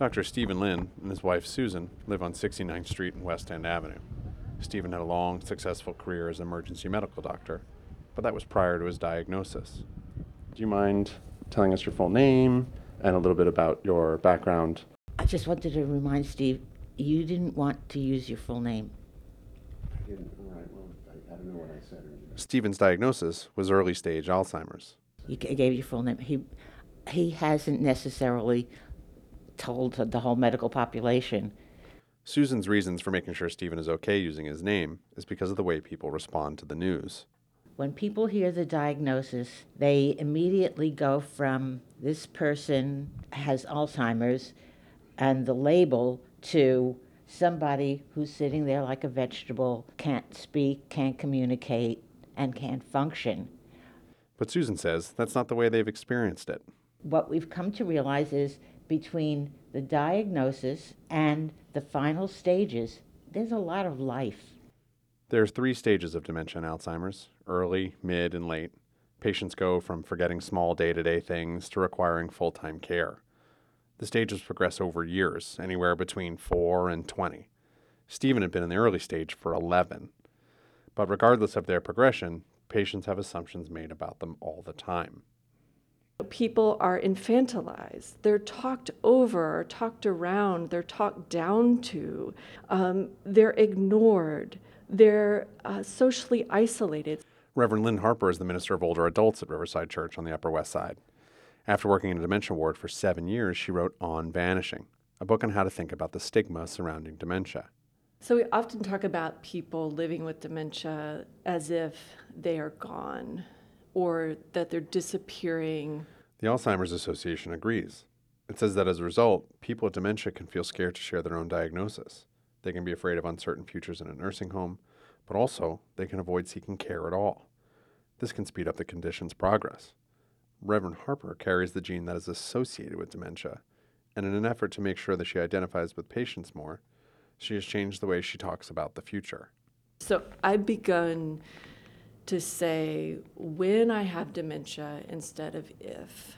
Dr. Stephen Lynn and his wife Susan live on 69th Street and West End Avenue. Stephen had a long, successful career as an emergency medical doctor, but that was prior to his diagnosis. Do you mind telling us your full name and a little bit about your background? I just wanted to remind Steve, you didn't want to use your full name. I didn't, all right, well, I, I don't know what I said. or. Stephen's diagnosis was early stage Alzheimer's. You g- gave your full name. He, he hasn't necessarily told the whole medical population. Susan's reasons for making sure Stephen is okay using his name is because of the way people respond to the news. When people hear the diagnosis, they immediately go from this person has Alzheimer's and the label to somebody who's sitting there like a vegetable, can't speak, can't communicate, and can't function. But Susan says that's not the way they've experienced it. What we've come to realize is between the diagnosis and the final stages, there's a lot of life. There are three stages of dementia and Alzheimer's early, mid, and late. Patients go from forgetting small day to day things to requiring full time care. The stages progress over years, anywhere between 4 and 20. Stephen had been in the early stage for 11. But regardless of their progression, patients have assumptions made about them all the time. People are infantilized. They're talked over, talked around, they're talked down to, um, they're ignored, they're uh, socially isolated. Reverend Lynn Harper is the minister of older adults at Riverside Church on the Upper West Side. After working in a dementia ward for seven years, she wrote On Vanishing, a book on how to think about the stigma surrounding dementia. So we often talk about people living with dementia as if they are gone or that they're disappearing. The Alzheimer's Association agrees. It says that as a result, people with dementia can feel scared to share their own diagnosis. They can be afraid of uncertain futures in a nursing home, but also they can avoid seeking care at all. This can speed up the condition's progress. Reverend Harper carries the gene that is associated with dementia, and in an effort to make sure that she identifies with patients more, she has changed the way she talks about the future. So I've begun to say when I have dementia instead of if.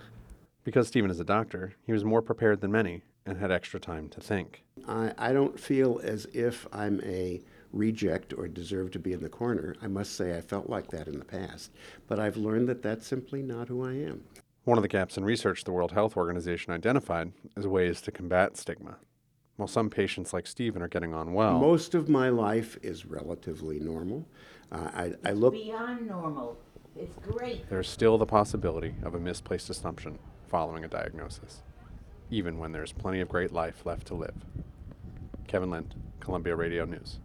Because Stephen is a doctor, he was more prepared than many and had extra time to think. I, I don't feel as if I'm a reject or deserve to be in the corner. I must say I felt like that in the past, but I've learned that that's simply not who I am. One of the gaps in research the World Health Organization identified is ways to combat stigma. While some patients like Stephen are getting on well, Most of my life is relatively normal. Uh, I, I look Beyond normal. It's great. there's still the possibility of a misplaced assumption following a diagnosis, even when there's plenty of great life left to live. Kevin Lind, Columbia Radio News.